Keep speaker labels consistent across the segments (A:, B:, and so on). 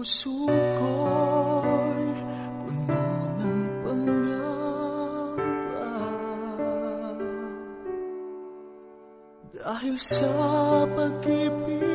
A: Puso ko'y puno ng pangamba. Dahil sa pag-ibig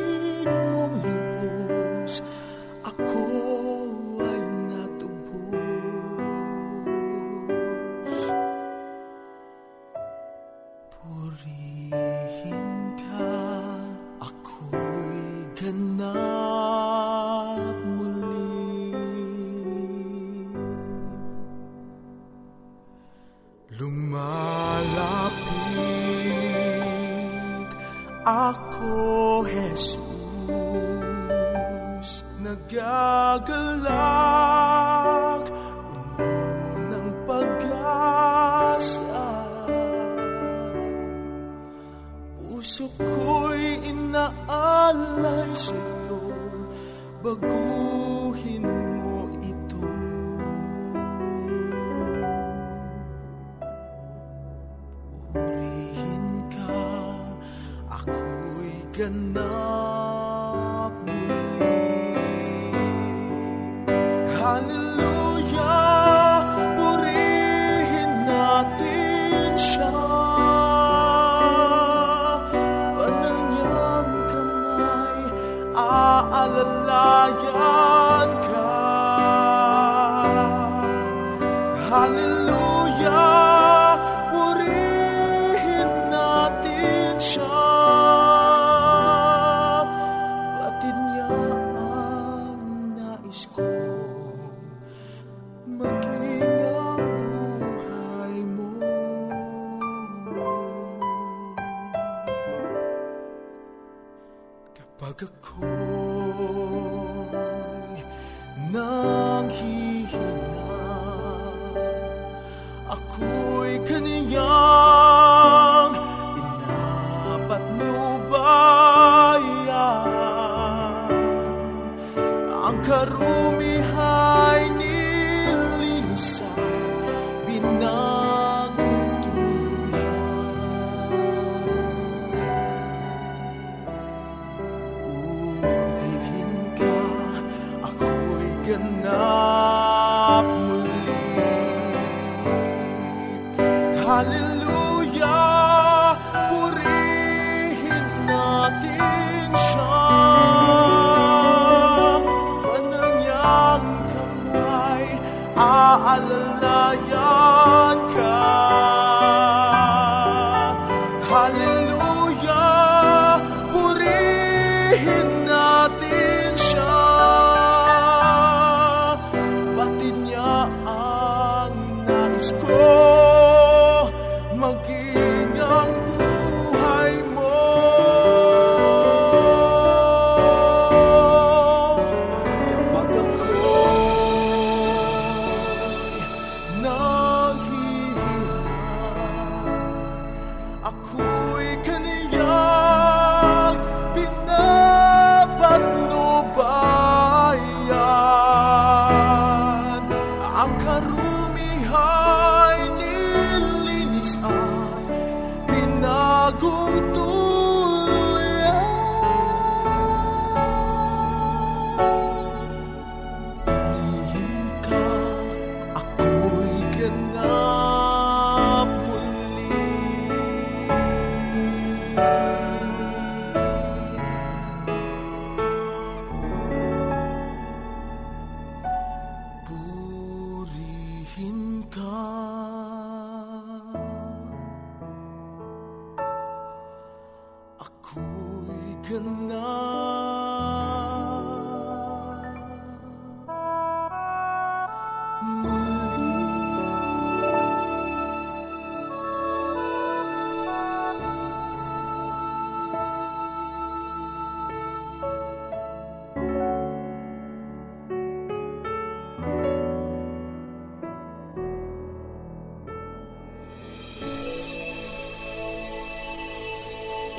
A: Puso ko'y inaalay sa'yo, baguhin 个苦。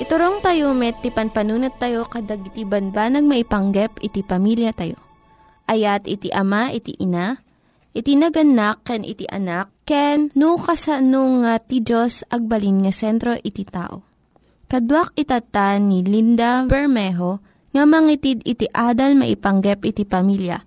B: Iturong tayo met, ti panpanunat tayo kadag iti banbanag maipanggep iti pamilya tayo. Ayat iti ama, iti ina, iti naganak, ken iti anak, ken no kasano nga ti Diyos agbalin nga sentro iti tao. Kaduak itatan ni Linda Bermejo nga mangitid iti adal maipanggep iti pamilya.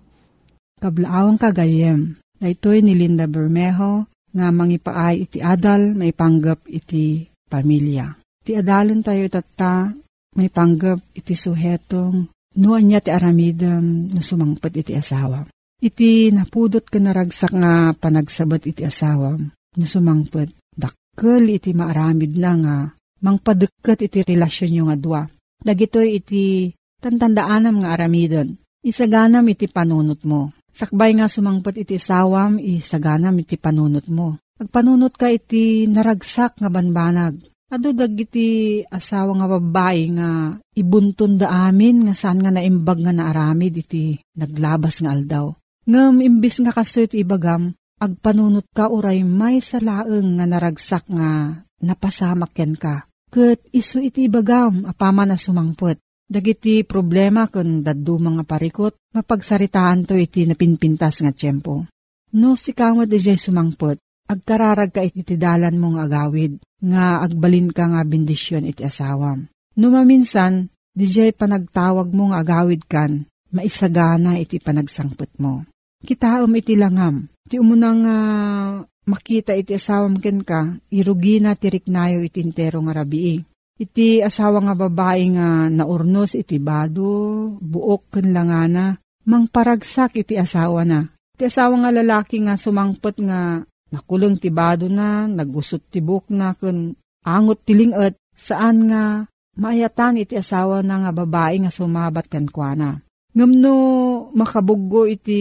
C: Kablaawang kagayem, daytoy ni Linda Bermejo, nga mangipaay iti adal, may panggap iti pamilya. Ti adalon tayo tata, may panggap iti suhetong, nuan niya ti aramidam, no sumangpet iti asawa. Iti napudot ka naragsak nga panagsabat iti asawa, no sumangpet, dakkel iti maaramid na nga, mangpadekket iti relasyon yung adwa. Dagitoy iti tantandaanam nga aramidon, isaganam iti panunot mo. Sakbay nga sumangpet iti sawam, isaganam iti panunot mo. Agpanunot ka iti naragsak nga banbanag. Ado dagiti asawa nga babae nga ibuntun da amin nga saan nga naimbag nga naaramid iti naglabas nga aldaw. Ngam imbis nga kaso ibagam, agpanunot ka uray may salaeng nga naragsak nga napasamak ken ka. Kat iso iti ibagam apama na sumangpet. Dagiti problema kun daddu mga parikot, mapagsaritaan to iti napinpintas nga tiyempo. No si kamot ijay sumangpot, agkararag ka iti dalan mong agawid, nga agbalin ka nga bendisyon iti asawam. No maminsan, dijay panagtawag mo nga agawid kan, maisagana iti panagsangpot mo. Kitaom iti langam, ti umunang uh, makita iti asawam ken ka, irugina tiriknayo iti intero nga rabii. Iti asawa nga babae nga naurnos iti bado, buok ken langana, mangparagsak iti asawa na. Iti asawa nga lalaki nga sumangpot nga nakulong ti bado na, nagusot ti buk na, kun angot tilingat, saan nga maayatan iti asawa na nga babae nga sumabat kan kuana. Ngamno makabuggo iti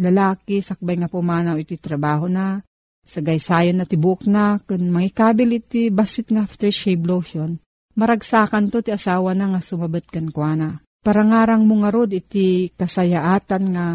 C: lalaki sakbay nga pumanaw iti trabaho na, sagaysayon na tibuk na, kun mangikabil iti basit nga aftershave lotion, maragsakan to ti asawa na nga sumabat kan kuana. Parangarang mo nga rod iti kasayaatan nga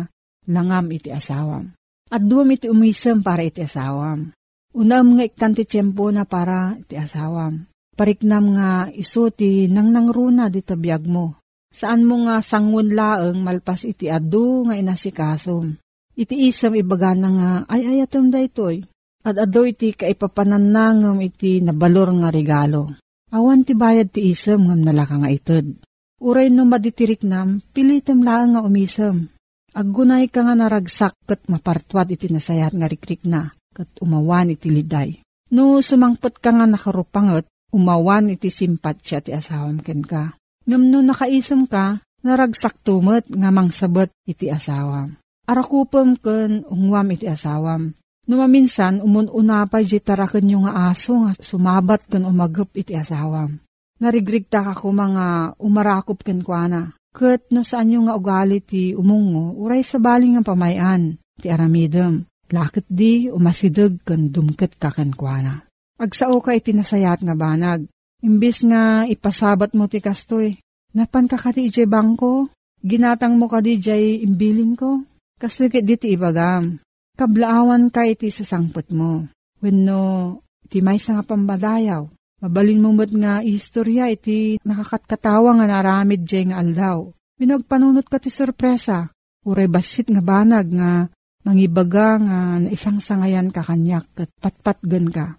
C: langam iti asawam. At duwam iti umisem para iti asawam. Unam nga iktan ti tiyempo na para iti asawam. Pariknam nga iso ti nang nangruna di tabiyag mo. Saan mo nga sangun laeng malpas iti adu nga inasikasom. Iti isam ibaga nga ay ayatom da itoy. At ado iti kaipapananangam iti nabalor nga regalo. Awan ti bayad ti isam ngam nalaka nga ited. Uray no maditirik nam, pilitem laang nga umisam. Aggunay ka nga naragsak kat mapartwad iti nasayat nga rikrik na, kat umawan iti liday. No sumangpot ka nga nakarupangot, umawan iti simpatsya ti asawam ken ka. Ngam no nakaisam ka, naragsak tumot nga mangsabot iti asawam. Arakupam ken ungwam iti asawam. No maminsan, umununa pa di tarakan yung nga aso nga sumabat ken umagap iti asawam. Narigrigta ka ko mga umarakop ken kuana. Kat no saan yung nga ugali ti umungo, uray sa baling nga pamayan, ti aramidem. Lakit di umasidag ken dumket ka ken kuana. Agsao ka iti nasayat nga banag. Imbis nga ipasabat mo ti kastoy. Napan ka kadi ije bangko? Ginatang mo kadi jay imbilin ko? Kaslikit di ti ibagam. Kablaawan ka iti sasangpot mo. Wenno iti may nga pambadayaw. Mabalin mo mo't nga istorya iti nakakatkatawa nga naramid jay nga aldaw. Winagpanunot ka ti sorpresa. Uray basit nga banag nga mangibaga nga isang sangayan ka kanyak kat patpatgan ka.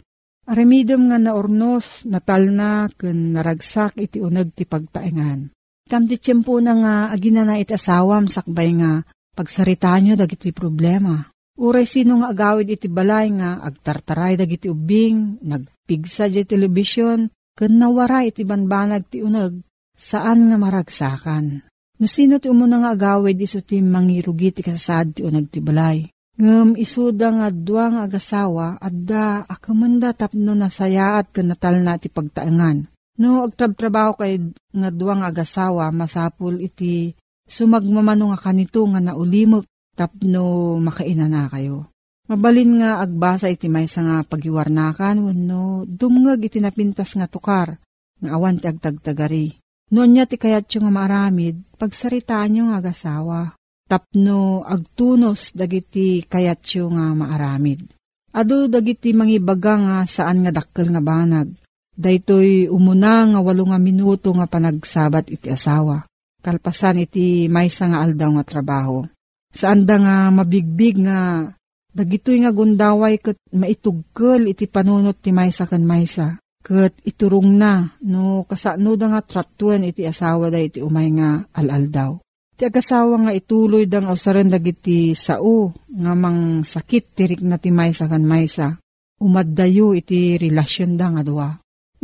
C: Aramidom nga naornos, natal na, kun naragsak iti unag ti pagtaengan. Kam ti tiyempo na nga agina na iti asawam sakbay nga pagsarita nyo dagiti problema. Uray sino nga agawid iti balay nga agtartaray dagiti ubing, nagpigsa di telebisyon, kun nawara iti banbanag ti unag, saan nga maragsakan. No sino ti umuna nga agawid iso ti mangirugi ti kasasad ti unag ti balay. Ngem isuda nga dua nga agasawa adda akamanda tapno nasayaat ken natal na ti pagtaengan. No agtrab-trabaho kay nga dua nga agasawa masapul iti sumagmamano nga kanito nga naulimok tapno makaina na kayo. Mabalin nga agbasa iti maysa nga pagiwarnakan wenno dumngeg iti napintas nga tukar nga awan ti agtagtagari. Noon niya ti kayat nga maramid pagsaritaan nyo nga agasawa tapno agtunos dagiti kayatyo nga maaramid. Ado dagiti mangibaga nga saan nga dakkel nga banag. Daytoy umuna nga walo nga minuto nga panagsabat iti asawa. Kalpasan iti maysa nga aldaw nga trabaho. Saan da nga mabigbig nga dagitoy nga gundaway ket maitugkel iti panunot ti maysa ken maysa. Ket iturong na no kasano da nga tratuan iti asawa da iti umay nga alaldaw. Ti agasawa nga ituloy dang ausaran dagiti sao nga mang sakit tirik na ti maysa kan maysa. Umaddayo iti relasyon da nga dua.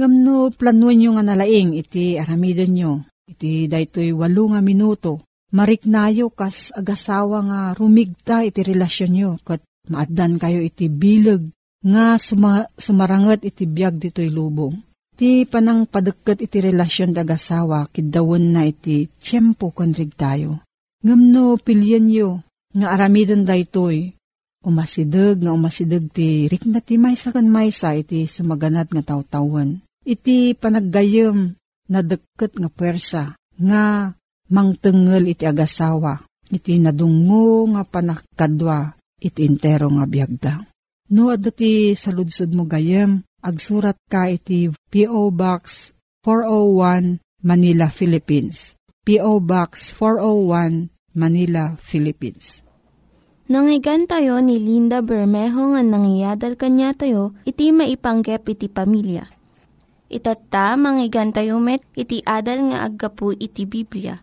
C: Ngamno planuan nyo nga nalaing iti aramidan nyo. Iti daytoy walo nga minuto. Mariknayo kas agasawa nga rumigta iti relasyon nyo. Kat maaddan kayo iti bilag nga suma, sumarangat iti biag dito'y lubong. Ti panang padagkat iti relasyon dagasawa, kidawon na iti tiyempo konrig tayo. Ngamno pilyan yo, nga aramidon daytoy, umasidag nga umasidag ti rik na ti maysa kan maysa iti sumaganat nga tawtawan. Iti panaggayem na deket nga puwersa, nga mangtengel iti agasawa, iti nadungo nga panakadwa, iti intero nga biagda. No, adati saludsod mo gayem, agsurat ka iti P.O. Box 401 Manila, Philippines. P.O. Box 401 Manila, Philippines.
B: Nangyigan tayo ni Linda Bermejo nga nangyadal kanya tayo, iti maipanggep iti pamilya. Manggigan tayo met, iti adal nga aggapu iti Biblia.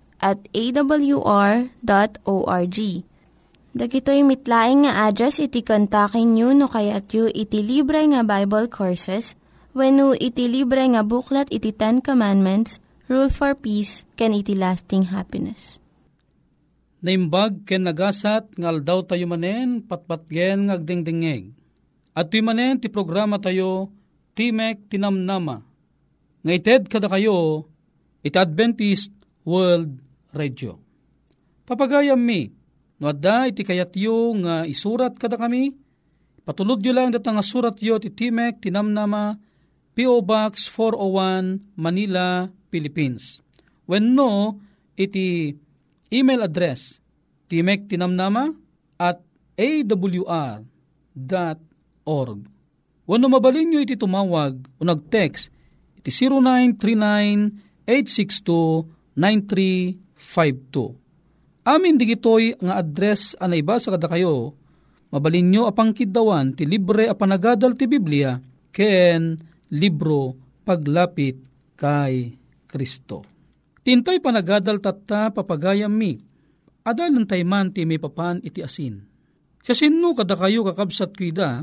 B: at awr.org Dagitoy mitlaing nga address iti kontakin nyo no kayat yu iti libre nga Bible Courses when no iti libre nga buklat iti Ten Commandments, Rule for Peace, can iti lasting happiness.
D: Naimbag ken nagasat nga aldaw tayo manen patpatgen nga agdingdingeg. At tuy manen ti programa tayo Timek Tinamnama. Nga ited kada kayo iti Adventist World Radio Papagayam mi, no adda iti kayat yo nga isurat kada kami, patulod yo lang data nga surat yo ti Timek, tinamnama, P.O. Box 401, Manila, Philippines. When no, iti email address, timek tinamnama at awr.org. Wano mabalin nyo iti tumawag o nag-text iti 0939-862-9352. Amin digitoy nga address anay ba sa kada kayo, mabalin nyo apang kidawan ti libre a panagadal ti Biblia ken libro paglapit kay Kristo. Tintay panagadal tatta papagayam mi, adalan tay man ti may papan iti asin. Siya sino kada kayo kakabsat kuida,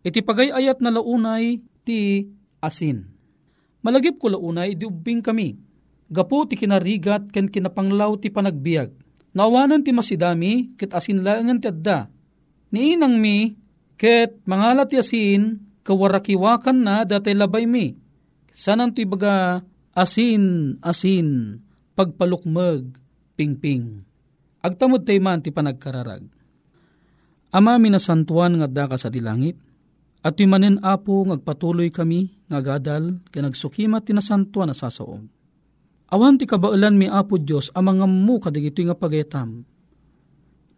D: iti pagayayat na launay ti asin. Malagip ko launay, di ubing kami. Gapo ti kinarigat ken kinapanglaw ti panagbiag. Naawanan ti masidami, ket asin langan ti adda. Ni inang mi, ket mangalat ti asin, kawarakiwakan na datay labay mi. Sanan ti baga asin, asin, pagpalukmag, pingping. Agtamod tay man ti panagkararag. Ama minasantuan nga daka sa dilangit, at manen apo ngagpatuloy kami nga gadal kay nagsukimat tinasantuan na sasaom. Awan ti kabailan mi apo Diyos amang mo kadigito nga pagaytam.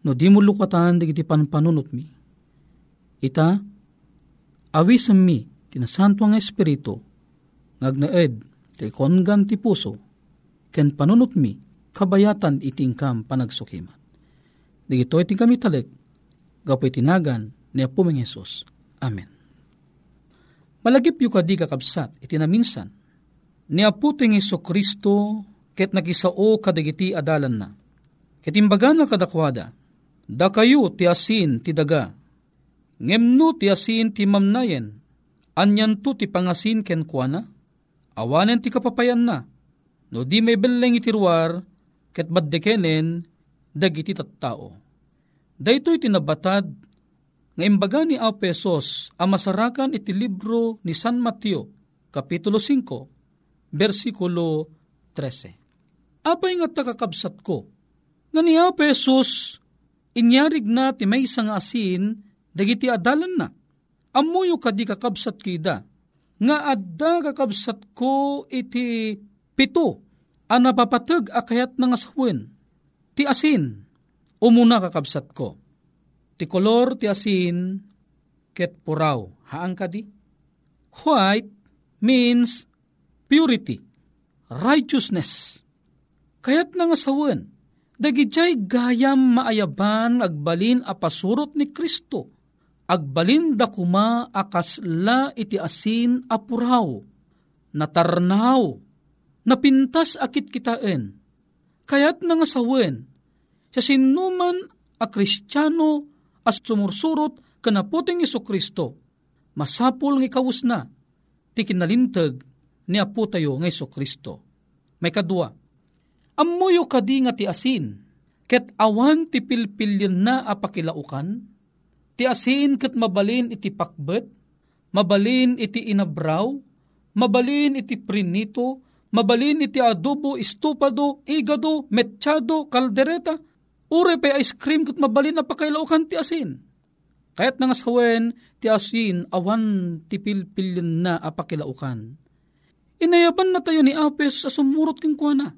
D: No di mo lukatan digiti panpanunot mi. Ita, awisam mi tinasanto nga espiritu ngagnaed ti kongan ti puso ken panunot mi kabayatan itingkam panagsukimat. Digito iting kami talek gapoy tinagan ni Apo Ming Jesus. Amen. Malagip yu kadi kakabsat, iti naminsan, ni Apo ting Iso Kristo, ket nagisao kadagiti adalan na. Ket na kadakwada, da kayo ti asin ti daga, ngemno ti asin ti mamnayen, anyan to ti pangasin ken kuana, awanen ti kapapayan na, no di may beleng itirwar, ket baddekenen, dagiti tattao. Daytoy tinabatad nga imbaga ni Apesos ang masarakan iti libro ni San Mateo, Kapitulo 5, versikulo 13. Apay nga takakabsat ko, nga ni Apesos, inyarig na ti may isang asin, dagiti adalan na. Amuyo kadi kakabsat kida, nga adda kakabsat ko iti pito, ang napapatag akayat ng asawin, ti asin, umuna kakabsat ko ti kolor ti asin ket puraw. Haang kadi? White means purity, righteousness. Kayat nga sawen, dagijay gayam maayaban agbalin a ni Kristo. Agbalin da kuma akasla iti asin a puraw, natarnaw, napintas akit kitaen. Kayat nga sawen, sa sinuman a kristyano as sumursurot kanaputing Iso Kristo, masapul ng ikawus na, ti kinalintag ni Apo tayo ng Iso Kristo. May kadua, amuyo kadi nga ti asin, ket awan ti pilpilyon na apakilaukan, ti asin ket mabalin iti pakbet, mabalin iti inabraw, mabalin iti prinito, mabalin iti adobo, estupado, igado, mechado, kaldereta, Ure pa ice cream kat mabalin na pakailaokan ti asin. Kayat nga sawen ti asin awan ti pilpilin na apakilaukan. Inayaban na tayo ni Apes sa sumurot king kuana.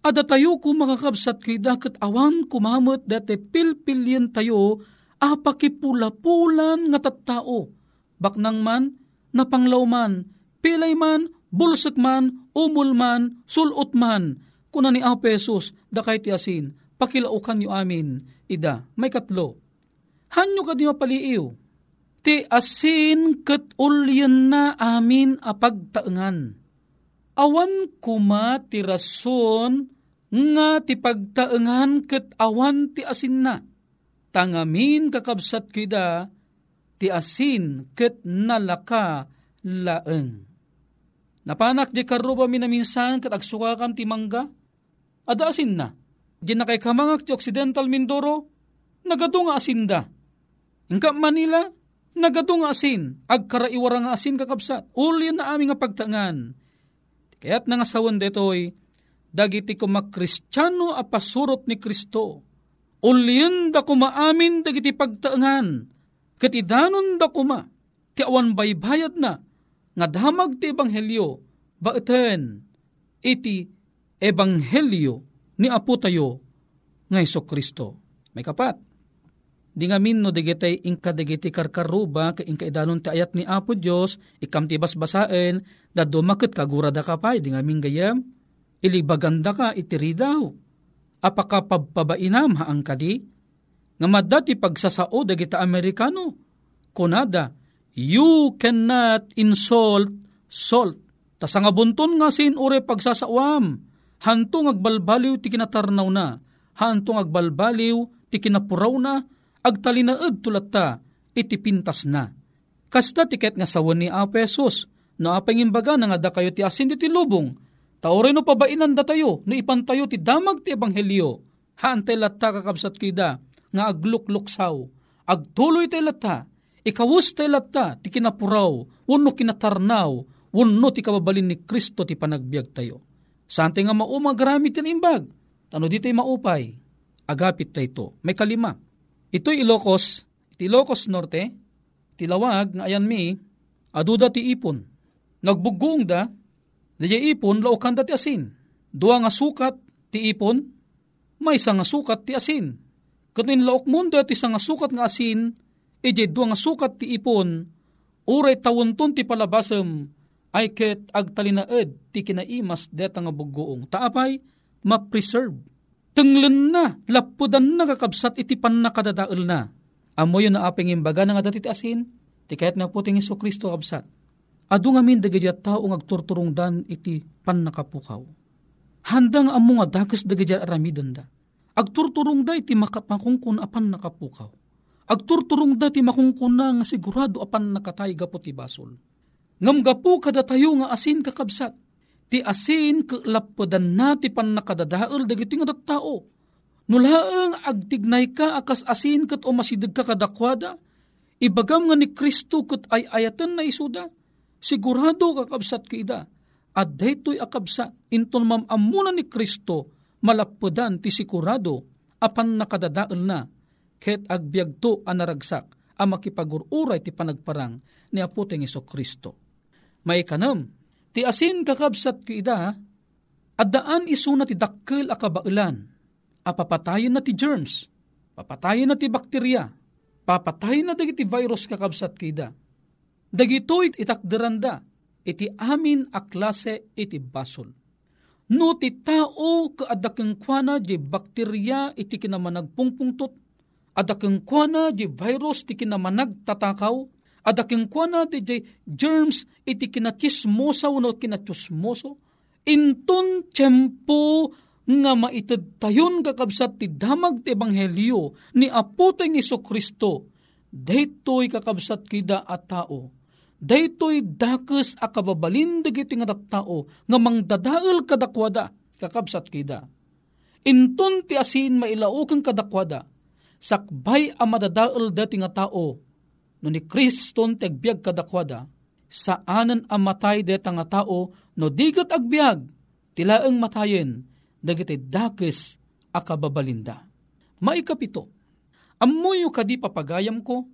D: Ada tayo ko makakabsat kay dakat awan kumamot dati pilpilin tayo apakipula-pulan nga tattao. Baknang man, napanglaw man, pilay man, bulsak man, umul man, sulot man, kuna ni Apesos da kay ti asin pakilaukan nyo amin, ida, may katlo. Hanyo ka di mapaliiw, ti asin kat ulyan na amin apagtaengan. Awan kuma ti rason nga ti pagtaengan kat awan ti asin na. Tangamin kakabsat kida ti asin kat nalaka laeng. Napanak di karuba minaminsan kat agsukakam ti mangga, ada asin na Di na kay kamangak ti Occidental Mindoro, nagado nga asinda. Ingka Manila, nagado nga asin, agkaraiwara nga asin kakabsat. Uli na aming nga pagtangan. Kaya't nga sawan detoy, dagiti kumakristyano a pasurot ni Kristo. Ulyen da kumaamin dagiti pagtaangan, ket idanon da kuma, ti awan baybayad na, nga damag ti ebanghelyo, baeten, iti ebanghelyo ni Apo tayo nga Kristo. May kapat, di nga min no digitay inka digiti karkaruba ka inka idanon ti ayat ni Apo Dios ikam ti basbasaen da dumakit kagurada ka pay di nga min gayam ilibaganda ka itiri daw apaka pabpabainam haang kadi, nga madati pagsasao dagita Amerikano, kunada, you cannot insult salt. Tas nga bunton nga sin ure pagsasawam, hantong agbalbaliw ti kinatarnaw na, hantong agbalbaliw ti kinapuraw na, agtalinaed tulata, iti pintas na. Kasta tiket nga sawan ni Apesos, na apeng imbaga nga da kayo ti asin ti lubong, Taore no pabainan da tayo, no ipantayo ti damag ti ebanghelyo. Haantay latta kakabsat kida, nga aglukluksaw. Agtuloy tay latta, ikawus tay latta, ti kinapuraw, wano kinatarnaw, wano ti kababalin ni Kristo ti panagbiag tayo. Sante nga maumag tin imbag, tano di tayo maupay, agapit tayo ito. May kalima. Ito'y Ilocos, iti Ilocos Norte, tilawag nga ayan mi, aduda ti ipon. Nagbugong da, Daya ipon, laukan da ti asin. Dua nga sukat ti ipon, may nga sukat ti asin. Katin laok mundo isa nga sukat nga asin, ije dua nga sukat ti ipon, uray tawunton ti palabasem, ay ket agtalinaed ti kinaimas deta nga bugoong. Taapay, ma-preserve. Tenglen na, lapudan na kakabsat iti pan nakadadaal na. Amo na apeng imbaga nga dati ti asin, ti nga puting Iso Kristo kabsat Adu nga min tao nga agturturong dan iti pan nakapukaw. Handang amo nga dakas dagiti aramidan da. Agturturong da iti makapakungkun apan nakapukaw. Agturturong da iti makungkun na nga sigurado apan nakatay gapo ti basol. Ngam gapu kada tayo nga asin kakabsat. Ti asin kalapadan na ti pan nakadadaal dagiti nga tao. Nulaang agtignay ka akas asin kat o masidag ka kadakwada. Ibagam nga ni Kristo kat ay ayatan na isuda sigurado kakabsat ka ida, at daytoy akabsat, inton mamamunan ni Kristo, malapudan ti sigurado, apan nakadadaal na, ket agbyagto anaragsak, a makipagururay ti panagparang ni Aputeng Iso Kristo. May kanam, ti asin kakabsat ka ida, at daan iso na ti dakkel akabailan, apapatayin na ti germs, papatayin na ti bakterya, papatayin na ti virus kakabsat ka ida, Dagitoy itakderanda, iti amin a klase iti basol. No ti tao kaadakeng kwana di bakterya iti kinamanagpungpungtot, adakeng kwana di virus ti kinamanag tatakaw, adakeng kwana di germs iti kinatismosa no kinatusmoso, inton tiyempo nga maitid tayon kakabsat ti damag ti ebanghelyo ni Apo tayong Iso Kristo, daytoy kakabsat kida at tao. Daytoy dakes a kababalin dagiti nga tao nga mangdadael kadakwada kakabsat kida. Inton ti asin mailauken kadakwada. Sakbay a madadael dati nga tao no ni Kriston ti agbyag kadakwada saanan ang matay deta nga tao no digat agbyag tilaeng matayen dagiti dakes a kababalinda. Maikapito, amuyo kadi papagayam ko,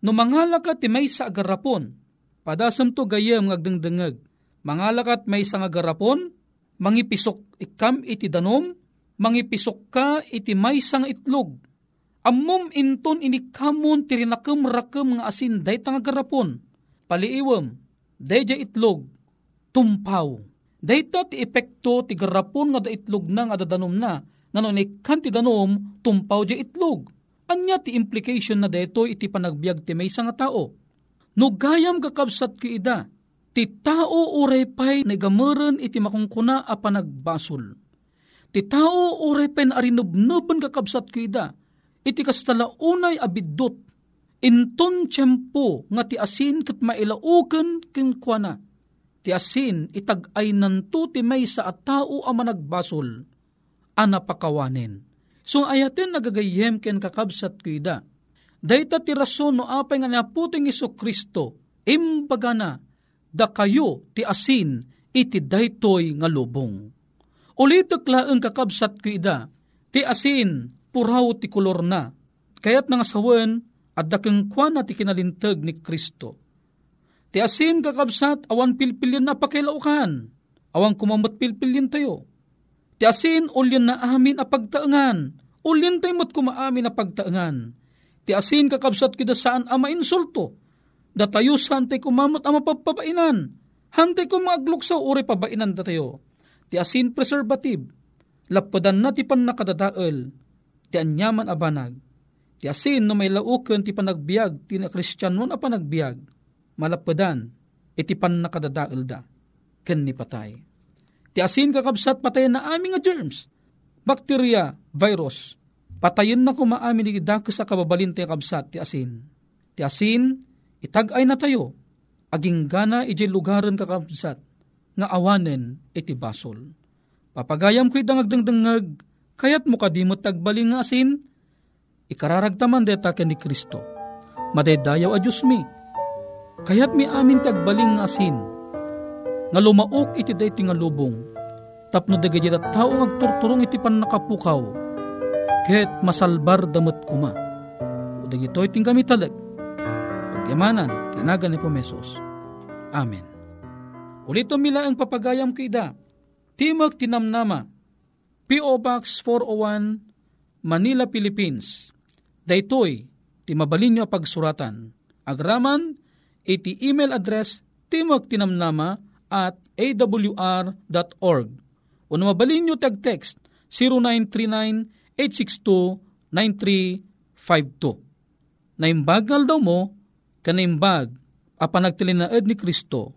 D: no mangalaka ti may sa agarapon, Padasam to gayam ngagdengdengeg. Mangalakat may nga garapon, mangipisok ikam iti danom, mangipisok ka iti may sang itlog. Ammom inton inikamon tirinakam rakam nga asin day nga garapon. Paliiwam, day itlog, tumpaw. Dayta ti epekto ti garapon nga da itlog na nga dadanom na, nganon ikan ti danom, tumpaw di itlog. Anya ti implication na dayto iti panagbiag ti may nga tao No gayam kakabsat ki ida, ti tao uray pay nagameran iti makungkuna a panagbasol. Ti tao uray pay na arinubnuban kakabsat ki ida, iti kastala unay abidot, inton tiyempo nga ti asin kat mailauken kinkwana. Ti asin itag-ay nanto ti may sa at tao a managbasol, anapakawanin. So ayaten nagagayem ken kakabsat ko ida, Dayta ti rason no apay nga naputing iso Kristo, imbaga da kayo ti asin iti daytoy nga lubong. Ulitok laeng kakabsat ko ida, ti asin, puraw ti kolor na, kayat nga sawen, at dakeng kwa na ti kinalintag ni Kristo. Ti asin kakabsat, awan pilpilyan na pakilaukan, awan kumamot pilpilyan tayo. Ti asin, ulyan na amin a pagtaangan, ulyan tayo mo't kumaamin a pagtaangan. Ti asin kakabsat kida saan ama insulto, datayos hantay kumamot ama pagpapainan, hantay ko maagluksaw uri pabainan datayo. Ti asin preservative, lapadan na ti pan nakadadael, ti anyaman abanag, ti asin no may lauken ti panagbiag, ti na kristyanon a panagbiag, malapadan, iti pan nakadadael da, ken ni patay. Ti asin kakabsat patayan na aming germs, bakterya, virus, patayin na kumaamin ni dakes sa kababalin ti kabsat ti asin. Ti asin, itagay na tayo, aging gana iti lugaran kakabsat, nga awanen iti basol. Papagayam ko'y dangag kayat mo kadimot tagbaling nga asin, ikararagtaman deta ken ni Kristo. Madaydayaw a Diyos mi, kayat mi amin tagbaling nga asin, nga lumaok iti dayti nga lubong, tapno dagay at tao agturturong iti pan nakapukaw, ket masalbar damot kuma. O dagitoy ting kami talag, Pagkamanan, kanagan ni Pomesos. Amen. Ulito mila ang papagayam kida, Timog Tinamnama, P.O. Box 401, Manila, Philippines. Daytoy, timabalin nyo pagsuratan. Agraman, iti email address timogtinamnama at awr.org. O mabalin nyo tag text 0939-862-9352. Naimbagal daw mo, kanaimbag, apan nagtilinaed ni Kristo,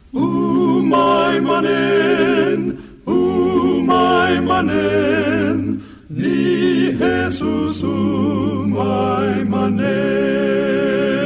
E: Umay manen, umay manen, ni Jesus umay manen.